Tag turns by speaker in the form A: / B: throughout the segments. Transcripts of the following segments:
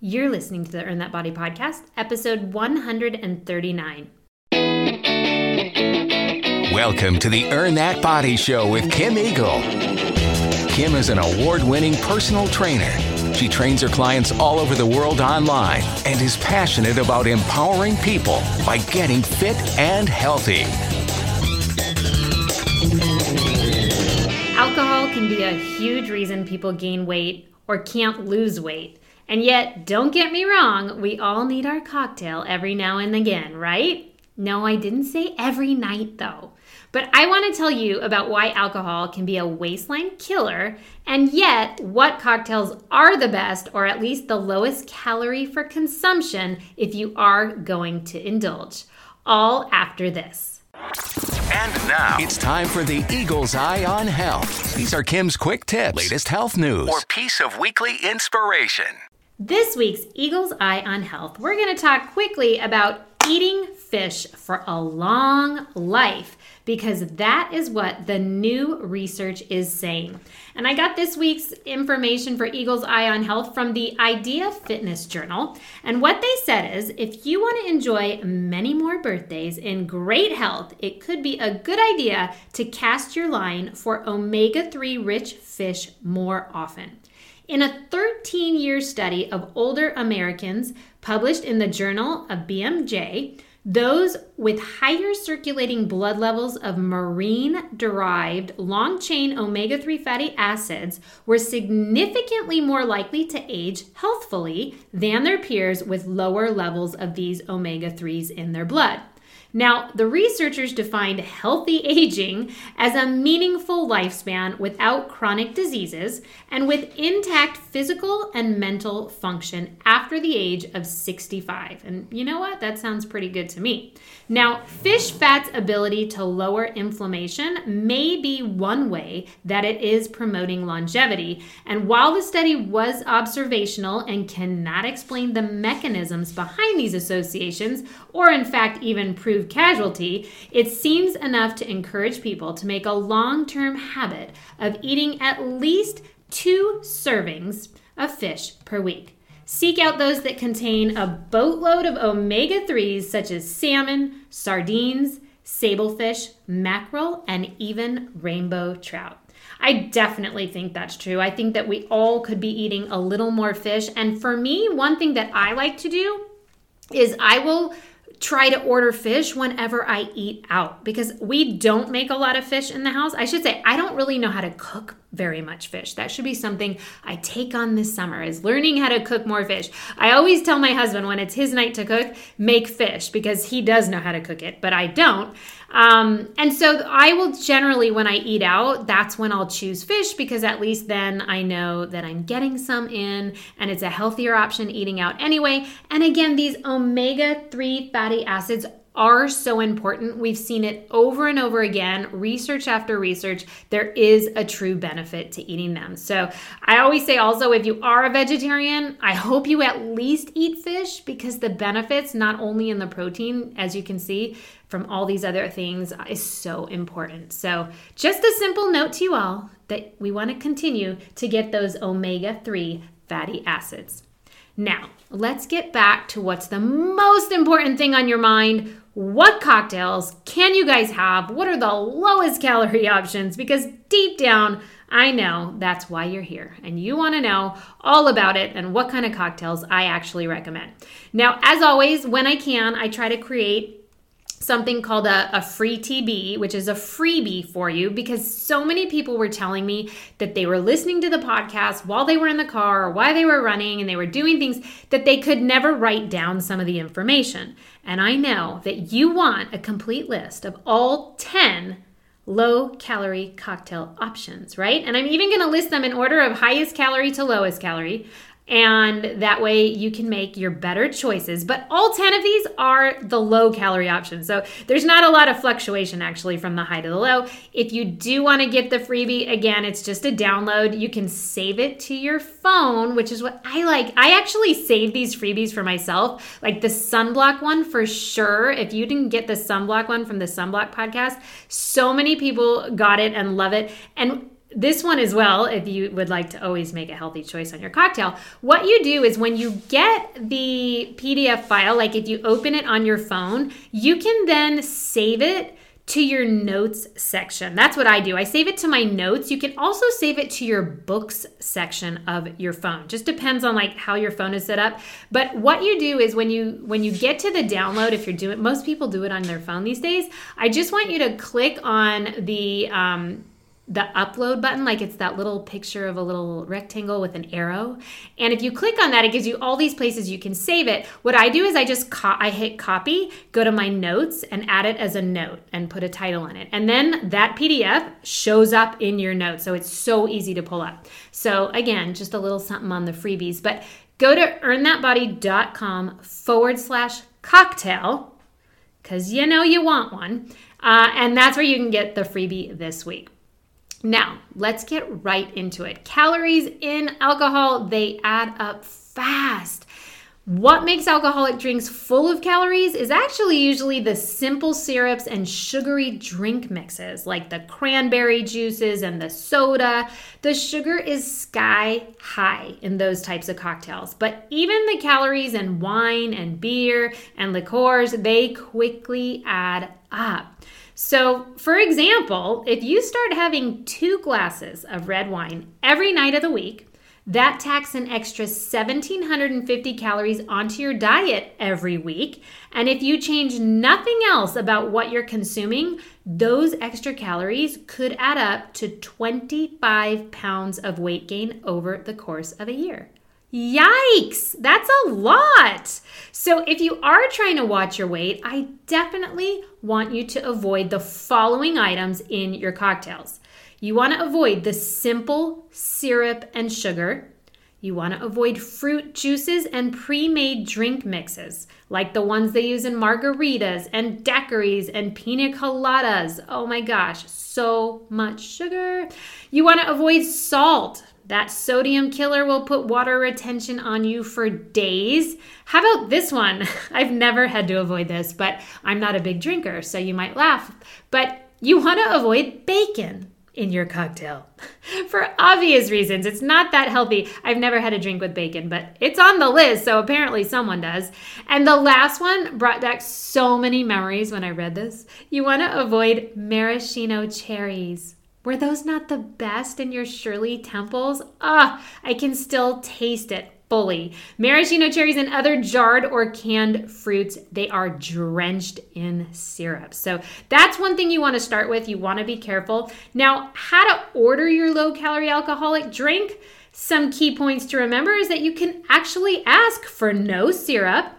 A: You're listening to the Earn That Body podcast, episode 139.
B: Welcome to the Earn That Body Show with Kim Eagle. Kim is an award winning personal trainer. She trains her clients all over the world online and is passionate about empowering people by getting fit and healthy.
A: Alcohol can be a huge reason people gain weight or can't lose weight. And yet, don't get me wrong, we all need our cocktail every now and again, right? No, I didn't say every night though. But I want to tell you about why alcohol can be a waistline killer and yet what cocktails are the best or at least the lowest calorie for consumption if you are going to indulge. All after this.
B: And now it's time for the Eagle's Eye on Health. These are Kim's quick tips, latest health news, or piece of weekly inspiration.
A: This week's Eagle's Eye on Health, we're going to talk quickly about eating fish for a long life because that is what the new research is saying. And I got this week's information for Eagle's Eye on Health from the Idea Fitness Journal. And what they said is if you want to enjoy many more birthdays in great health, it could be a good idea to cast your line for omega 3 rich fish more often. In a 13 year study of older Americans published in the Journal of BMJ, those with higher circulating blood levels of marine derived long chain omega 3 fatty acids were significantly more likely to age healthfully than their peers with lower levels of these omega 3s in their blood. Now, the researchers defined healthy aging as a meaningful lifespan without chronic diseases and with intact physical and mental function after the age of 65. And you know what? That sounds pretty good to me. Now, fish fat's ability to lower inflammation may be one way that it is promoting longevity. And while the study was observational and cannot explain the mechanisms behind these associations, or in fact even prove casualty, it seems enough to encourage people to make a long term habit of eating at least two servings of fish per week. Seek out those that contain a boatload of omega 3s, such as salmon, sardines, sablefish, mackerel, and even rainbow trout. I definitely think that's true. I think that we all could be eating a little more fish. And for me, one thing that I like to do is I will try to order fish whenever I eat out because we don't make a lot of fish in the house. I should say I don't really know how to cook very much fish. That should be something I take on this summer is learning how to cook more fish. I always tell my husband when it's his night to cook, make fish because he does know how to cook it, but I don't. Um, and so I will generally, when I eat out, that's when I'll choose fish because at least then I know that I'm getting some in and it's a healthier option eating out anyway. And again, these omega 3 fatty acids are so important. We've seen it over and over again, research after research. There is a true benefit to eating them. So I always say also, if you are a vegetarian, I hope you at least eat fish because the benefits, not only in the protein, as you can see from all these other things, is so important. So just a simple note to you all that we want to continue to get those omega 3 fatty acids. Now, let's get back to what's the most important thing on your mind. What cocktails can you guys have? What are the lowest calorie options? Because deep down, I know that's why you're here and you want to know all about it and what kind of cocktails I actually recommend. Now, as always, when I can, I try to create something called a, a, free TB, which is a freebie for you because so many people were telling me that they were listening to the podcast while they were in the car or while they were running and they were doing things that they could never write down some of the information. And I know that you want a complete list of all 10 low calorie cocktail options, right? And I'm even going to list them in order of highest calorie to lowest calorie and that way you can make your better choices. But all 10 of these are the low calorie options. So there's not a lot of fluctuation actually from the high to the low. If you do want to get the freebie, again, it's just a download. You can save it to your phone, which is what I like. I actually save these freebies for myself, like the sunblock one for sure. If you didn't get the sunblock one from the Sunblock podcast, so many people got it and love it. And this one as well, if you would like to always make a healthy choice on your cocktail, what you do is when you get the PDF file, like if you open it on your phone, you can then save it to your notes section. That's what I do. I save it to my notes. You can also save it to your books section of your phone. Just depends on like how your phone is set up. But what you do is when you when you get to the download, if you're doing most people do it on their phone these days. I just want you to click on the um, the upload button, like it's that little picture of a little rectangle with an arrow. And if you click on that, it gives you all these places you can save it. What I do is I just co- I hit copy, go to my notes, and add it as a note and put a title on it. And then that PDF shows up in your notes. So it's so easy to pull up. So again, just a little something on the freebies. But go to earnthatbody.com forward slash cocktail because you know you want one. Uh, and that's where you can get the freebie this week. Now, let's get right into it. Calories in alcohol, they add up fast. What makes alcoholic drinks full of calories is actually usually the simple syrups and sugary drink mixes, like the cranberry juices and the soda. The sugar is sky high in those types of cocktails. But even the calories in wine and beer and liqueurs, they quickly add up. So, for example, if you start having two glasses of red wine every night of the week, that tacks an extra 1,750 calories onto your diet every week. And if you change nothing else about what you're consuming, those extra calories could add up to 25 pounds of weight gain over the course of a year. Yikes, that's a lot. So, if you are trying to watch your weight, I definitely want you to avoid the following items in your cocktails. You want to avoid the simple syrup and sugar. You want to avoid fruit juices and pre made drink mixes, like the ones they use in margaritas and daiquiris and pina coladas. Oh my gosh, so much sugar. You want to avoid salt. That sodium killer will put water retention on you for days. How about this one? I've never had to avoid this, but I'm not a big drinker, so you might laugh. But you want to avoid bacon in your cocktail for obvious reasons. It's not that healthy. I've never had a drink with bacon, but it's on the list, so apparently someone does. And the last one brought back so many memories when I read this. You want to avoid maraschino cherries. Were those not the best in your Shirley Temples? Ah, I can still taste it fully. Maraschino cherries and other jarred or canned fruits, they are drenched in syrup. So that's one thing you want to start with. You want to be careful. Now, how to order your low calorie alcoholic drink? Some key points to remember is that you can actually ask for no syrup,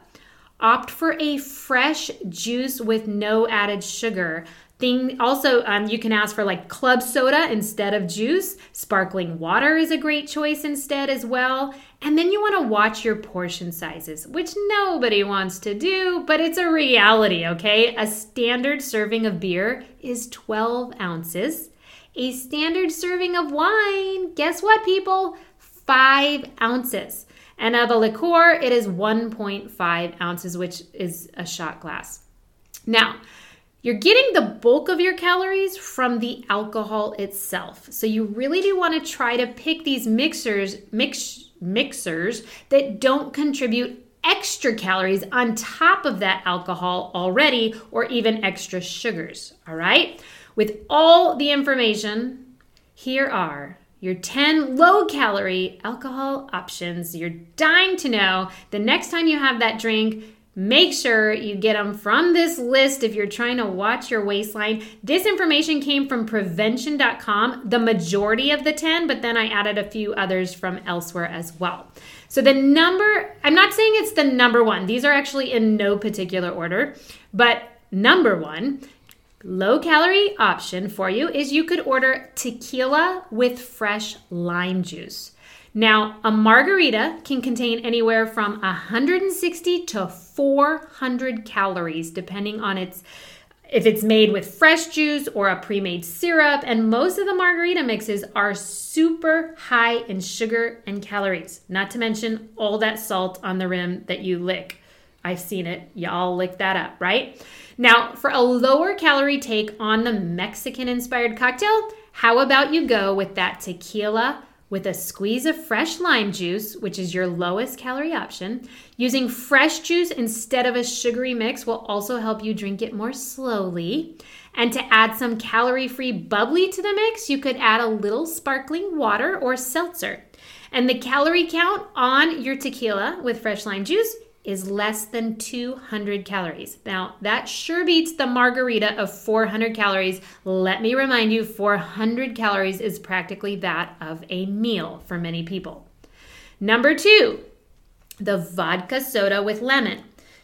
A: opt for a fresh juice with no added sugar. Thing also, um, you can ask for like club soda instead of juice. Sparkling water is a great choice instead as well. And then you want to watch your portion sizes, which nobody wants to do, but it's a reality, okay? A standard serving of beer is 12 ounces. A standard serving of wine, guess what, people? Five ounces. And of a liqueur, it is 1.5 ounces, which is a shot glass. Now, you're getting the bulk of your calories from the alcohol itself. So you really do want to try to pick these mixers, mix, mixers that don't contribute extra calories on top of that alcohol already or even extra sugars, all right? With all the information, here are your 10 low calorie alcohol options you're dying to know the next time you have that drink Make sure you get them from this list if you're trying to watch your waistline. This information came from prevention.com, the majority of the 10, but then I added a few others from elsewhere as well. So the number, I'm not saying it's the number one, these are actually in no particular order, but number one, low calorie option for you is you could order tequila with fresh lime juice. Now, a margarita can contain anywhere from 160 to 400 calories, depending on its if it's made with fresh juice or a pre-made syrup. And most of the margarita mixes are super high in sugar and calories not to mention all that salt on the rim that you lick. I've seen it. Y'all lick that up right? Now for a lower calorie take on the mexican inspired cocktail How about you go with that tequila with a squeeze of fresh lime juice, which is your lowest calorie option. Using fresh juice instead of a sugary mix will also help you drink it more slowly. And to add some calorie free bubbly to the mix, you could add a little sparkling water or seltzer. And the calorie count on your tequila with fresh lime juice is less than 200 calories. Now, that sure beats the margarita of 400 calories. Let me remind you 400 calories is practically that of a meal for many people. Number two, the vodka soda with lemon.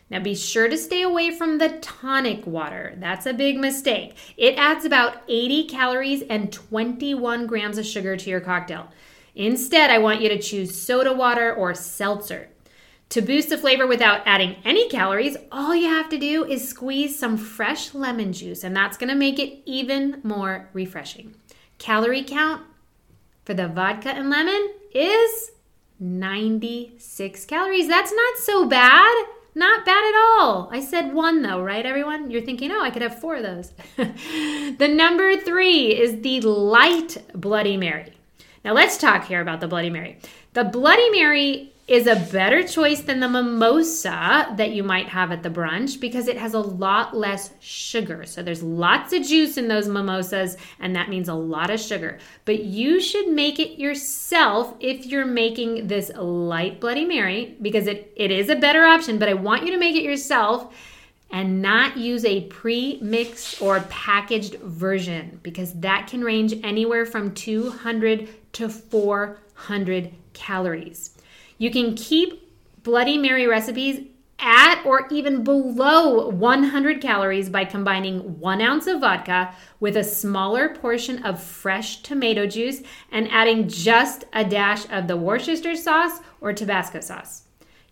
A: Now be sure to stay away from the tonic water. That's a big mistake. It adds about 80 calories and 21 grams of sugar to your cocktail. Instead, I want you to choose soda water or seltzer. To boost the flavor without adding any calories, all you have to do is squeeze some fresh lemon juice, and that's gonna make it even more refreshing. Calorie count for the vodka and lemon is 96 calories. That's not so bad. Not bad at all. I said one though, right, everyone? You're thinking, oh, I could have four of those. the number three is the light Bloody Mary. Now let's talk here about the Bloody Mary. The Bloody Mary is a better choice than the mimosa that you might have at the brunch because it has a lot less sugar. So there's lots of juice in those mimosas, and that means a lot of sugar. But you should make it yourself if you're making this light Bloody Mary because it, it is a better option, but I want you to make it yourself and not use a pre mixed or packaged version because that can range anywhere from 200 to 400 calories. You can keep Bloody Mary recipes at or even below 100 calories by combining one ounce of vodka with a smaller portion of fresh tomato juice and adding just a dash of the Worcester sauce or Tabasco sauce.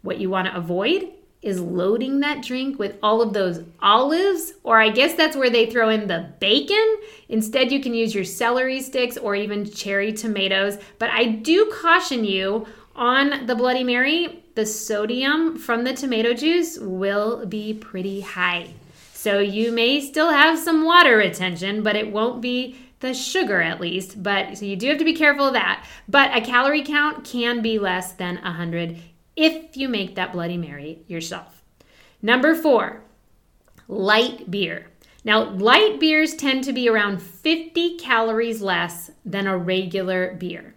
A: What you want to avoid is loading that drink with all of those olives, or I guess that's where they throw in the bacon. Instead, you can use your celery sticks or even cherry tomatoes. But I do caution you on the Bloody Mary, the sodium from the tomato juice will be pretty high. So you may still have some water retention, but it won't be the sugar at least. But so you do have to be careful of that. But a calorie count can be less than 100 if you make that Bloody Mary yourself. Number four, light beer. Now, light beers tend to be around 50 calories less than a regular beer.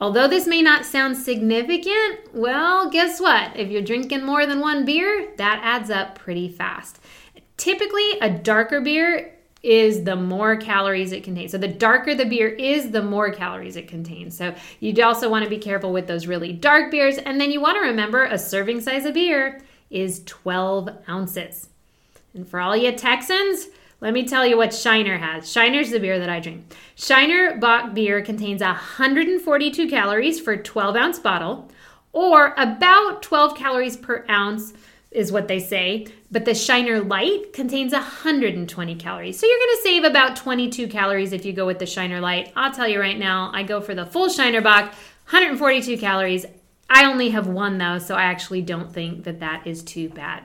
A: Although this may not sound significant, well, guess what? If you're drinking more than one beer, that adds up pretty fast. Typically, a darker beer is the more calories it contains. So the darker the beer is, the more calories it contains. So you also want to be careful with those really dark beers. And then you want to remember a serving size of beer is 12 ounces. And for all you Texans, let me tell you what Shiner has. Shiner's the beer that I drink. Shiner Bock beer contains 142 calories for 12 ounce bottle, or about 12 calories per ounce is what they say. But the Shiner Light contains 120 calories. So you're to save about 22 calories if you go with the Shiner Light. I'll tell you right now, I go for the full Shiner Bock, 142 calories. I only have one though, so I actually don't think that that is too bad.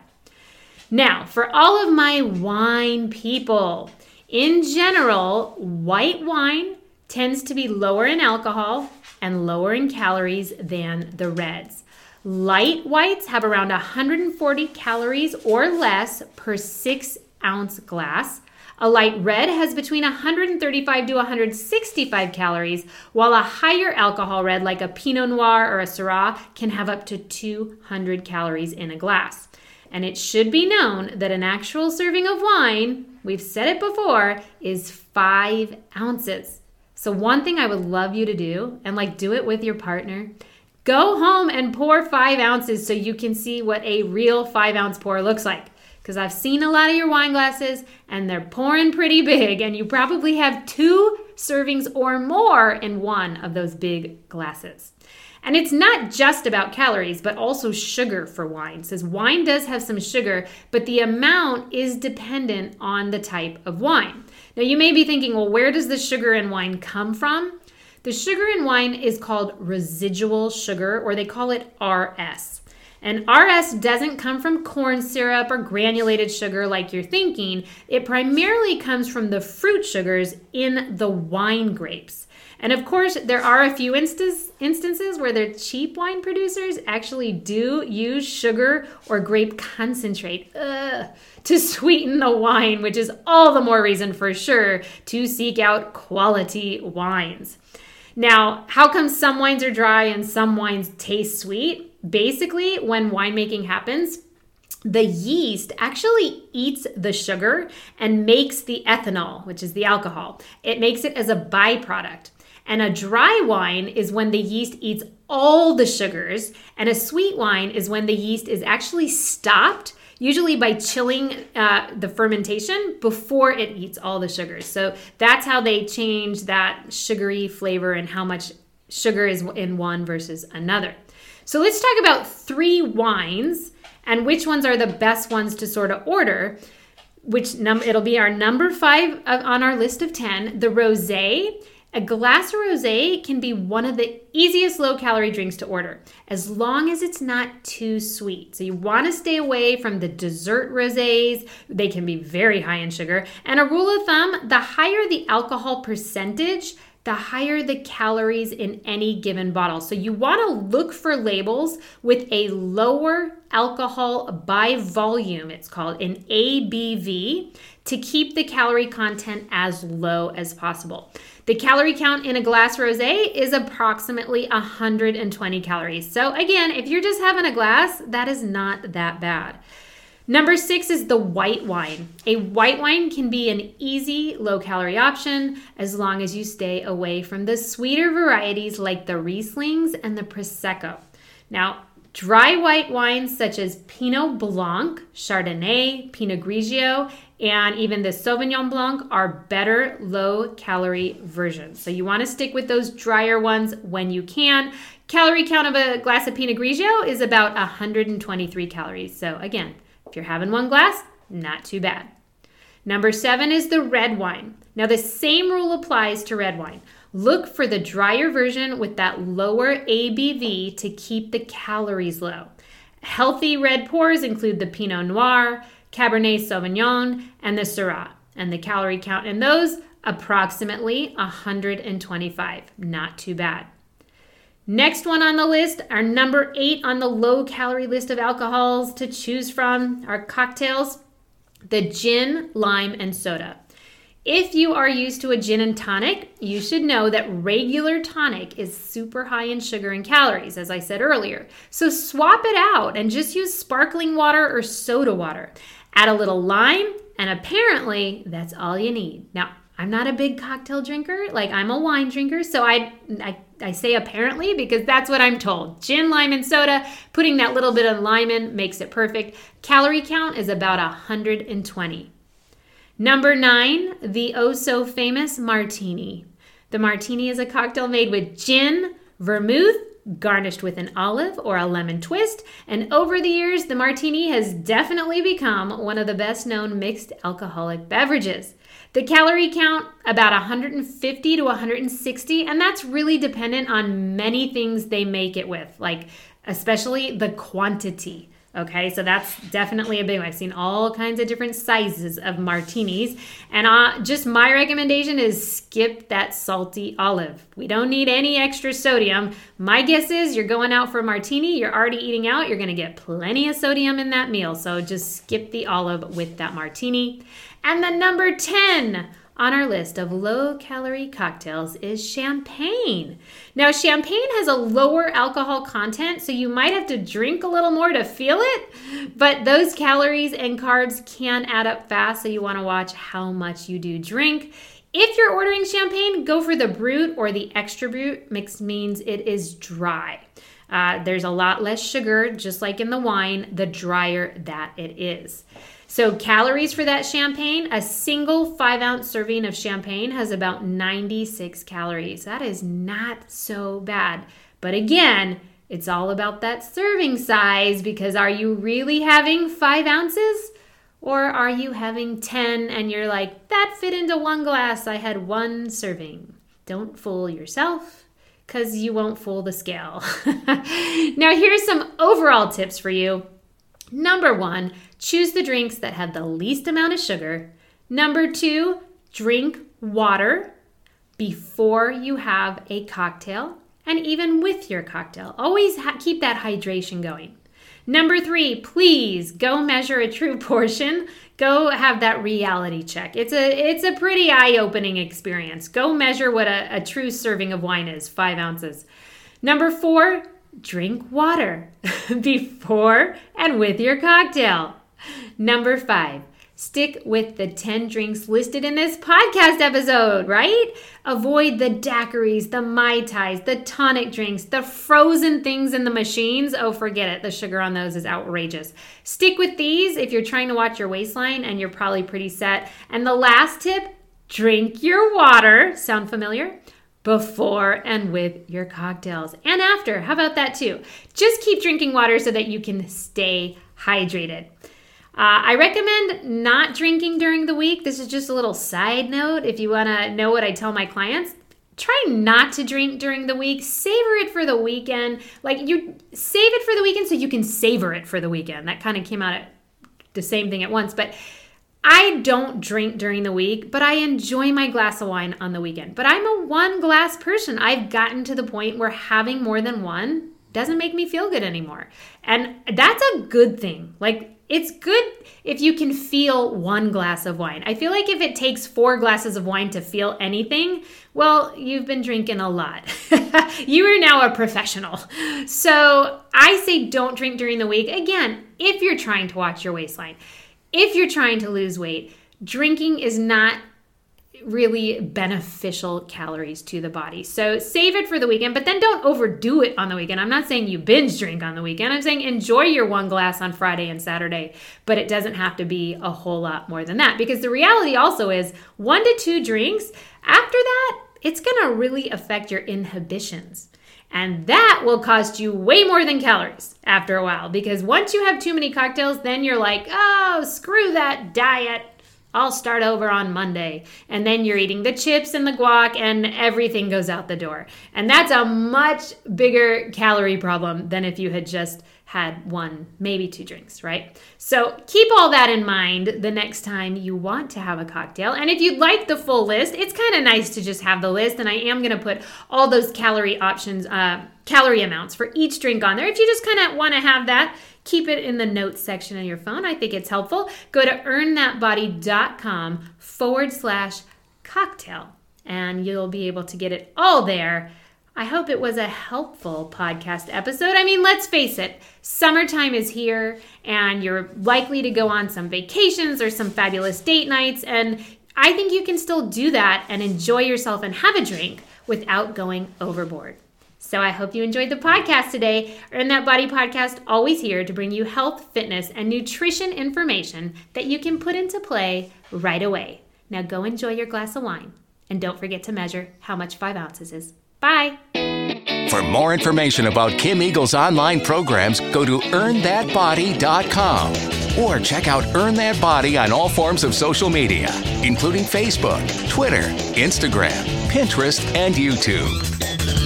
A: Now, for all of my wine people, in general, white wine tends to be lower in alcohol and lower in calories than the reds. Light whites have around 140 calories or less per six ounce glass. A light red has between 135 to 165 calories, while a higher alcohol red, like a Pinot Noir or a Syrah, can have up to 200 calories in a glass. And it should be known that an actual serving of wine, we've said it before, is five ounces. So, one thing I would love you to do, and like do it with your partner, go home and pour five ounces so you can see what a real five ounce pour looks like. Because I've seen a lot of your wine glasses and they're pouring pretty big, and you probably have two servings or more in one of those big glasses. And it's not just about calories, but also sugar for wine. says wine does have some sugar, but the amount is dependent on the type of wine. Now you may be thinking, well, where does the sugar in wine come from? The sugar in wine is called residual sugar, or they call it RS. And RS doesn't come from corn syrup or granulated sugar like you're thinking. It primarily comes from the fruit sugars in the wine grapes. And of course, there are a few instances where the cheap wine producers actually do use sugar or grape concentrate ugh, to sweeten the wine, which is all the more reason for sure to seek out quality wines. Now, how come some wines are dry and some wines taste sweet? Basically, when winemaking happens, the yeast actually eats the sugar and makes the ethanol, which is the alcohol. It makes it as a byproduct. And a dry wine is when the yeast eats all the sugars, and a sweet wine is when the yeast is actually stopped, usually by chilling uh, the fermentation before it eats all the sugars. So that's how they change that sugary flavor and how much sugar is in one versus another. So let's talk about three wines and which ones are the best ones to sort of order. Which num- it'll be our number five on our list of ten. The rosé. A glass of rosé can be one of the easiest low calorie drinks to order, as long as it's not too sweet. So you want to stay away from the dessert rosés. They can be very high in sugar. And a rule of thumb, the higher the alcohol percentage, the higher the calories in any given bottle. So you want to look for labels with a lower alcohol by volume, it's called an ABV, to keep the calorie content as low as possible. The calorie count in a glass rosé is approximately 120 calories. So again, if you're just having a glass, that is not that bad. Number six is the white wine. A white wine can be an easy, low calorie option as long as you stay away from the sweeter varieties like the Rieslings and the Prosecco. Now, dry white wines such as Pinot Blanc, Chardonnay, Pinot Grigio, and even the Sauvignon Blanc are better low calorie versions. So you want to stick with those drier ones when you can. Calorie count of a glass of Pinot Grigio is about 123 calories. So again, if you're having one glass, not too bad. Number seven is the red wine. Now, the same rule applies to red wine. Look for the drier version with that lower ABV to keep the calories low. Healthy red pours include the Pinot Noir, Cabernet Sauvignon, and the Syrah. And the calorie count in those, approximately 125. Not too bad. Next one on the list, our number eight on the low calorie list of alcohols to choose from are cocktails, the gin, lime, and soda. If you are used to a gin and tonic, you should know that regular tonic is super high in sugar and calories, as I said earlier. So swap it out and just use sparkling water or soda water. Add a little lime, and apparently that's all you need. Now, I'm not a big cocktail drinker. Like I'm a wine drinker, so I, I I say apparently because that's what I'm told. Gin, lime, and soda. Putting that little bit of lime in makes it perfect. Calorie count is about 120. Number nine, the oh so famous martini. The martini is a cocktail made with gin, vermouth, garnished with an olive or a lemon twist. And over the years, the martini has definitely become one of the best known mixed alcoholic beverages. The calorie count about 150 to 160 and that's really dependent on many things they make it with, like especially the quantity. Okay, so that's definitely a big one. I've seen all kinds of different sizes of martinis. And uh, just my recommendation is skip that salty olive. We don't need any extra sodium. My guess is you're going out for a martini, you're already eating out, you're gonna get plenty of sodium in that meal. So just skip the olive with that martini. And the number 10 on our list of low calorie cocktails is champagne. Now, champagne has a lower alcohol content, so you might have to drink a little more to feel it, but those calories and carbs can add up fast, so you want to watch how much you do drink. If you're ordering champagne, go for the brut or the extra brut, mix means it is dry. Uh, there's a lot less sugar, just like in the wine, the drier that it is. So, calories for that champagne a single five ounce serving of champagne has about 96 calories. That is not so bad. But again, it's all about that serving size because are you really having five ounces? Or are you having 10 and you're like, that fit into one glass? I had one serving. Don't fool yourself. because you won't fool the scale. now, here's some overall tips for you. Number one, choose the drinks that have the least amount of sugar. Number two, drink water before you have a cocktail and even with your cocktail. Always ha- keep that hydration going. Number three, please go measure a true portion. Go have that reality check. It's a it's a pretty eye-opening experience. Go measure what a, a true serving of wine is, five ounces. Number four, drink water before and with your cocktail. Number five, Stick with the 10 drinks listed in this podcast episode, right? Avoid the daiquiris, the Mai Tais, the tonic drinks, the frozen things in the machines. Oh, forget it. The sugar on those is outrageous. Stick with these if you're trying to watch your waistline and you're probably pretty set. And the last tip drink your water. Sound familiar? Before and with your cocktails and after. How about that too? Just keep drinking water so that you can stay hydrated. Uh, I recommend not drinking during the week. This is just a little side note. If you want to know what I tell my clients, try not to drink during the week. Savor it for the weekend. Like you save it for the weekend so you can savor it for the weekend. That kind of came out at the same thing at once, but I don't drink during the week, but I enjoy my glass of wine on the weekend. But I'm a one glass person. I've gotten to the point where having more than one doesn't make me feel good anymore. And that's a good thing. Like it's good if you can feel one glass of wine. I feel like if it takes four glasses of wine to feel anything, well, you've been drinking a lot. you are now a professional. So I say don't drink during the week. Again, if you're trying to watch your waistline, if you're trying to lose weight, drinking is not really beneficial calories to the body. So save it for the weekend, but then don't overdo it on the weekend. I'm not saying you binge drink on the weekend. I'm saying enjoy your one glass on Friday and Saturday, but it doesn't have to be a whole lot more than that because the reality also is one to two drinks, after that, it's going to really affect your inhibitions. And that will cost you way more than calories after a while because once you have too many cocktails, then you're like, oh, screw that diet. I'll start over on Monday. And then you're eating the chips and the guac, and everything goes out the door. And that's a much bigger calorie problem than if you had just had one, maybe two drinks, right? So keep all that in mind the next time you want to have a cocktail. And if you'd like the full list, it's kind of nice to just have the list. And I am going to put all those calorie options, uh, calorie amounts for each drink on there. If you just kind of want to have that, keep it in the notes section of your phone. I think it's helpful. Go to earnthatbody.com forward slash cocktail, and you'll be able to get it all there. I hope it was a helpful podcast episode. I mean, let's face it, summertime is here, and you're likely to go on some vacations or some fabulous date nights. And I think you can still do that and enjoy yourself and have a drink without going overboard. So I hope you enjoyed the podcast today. Earn That Body podcast, always here to bring you health, fitness, and nutrition information that you can put into play right away. Now go enjoy your glass of wine. And don't forget to measure how much five ounces is. Bye.
B: For more information about Kim Eagle's online programs, go to earnthatbody.com or check out Earn That Body on all forms of social media, including Facebook, Twitter, Instagram, Pinterest, and YouTube.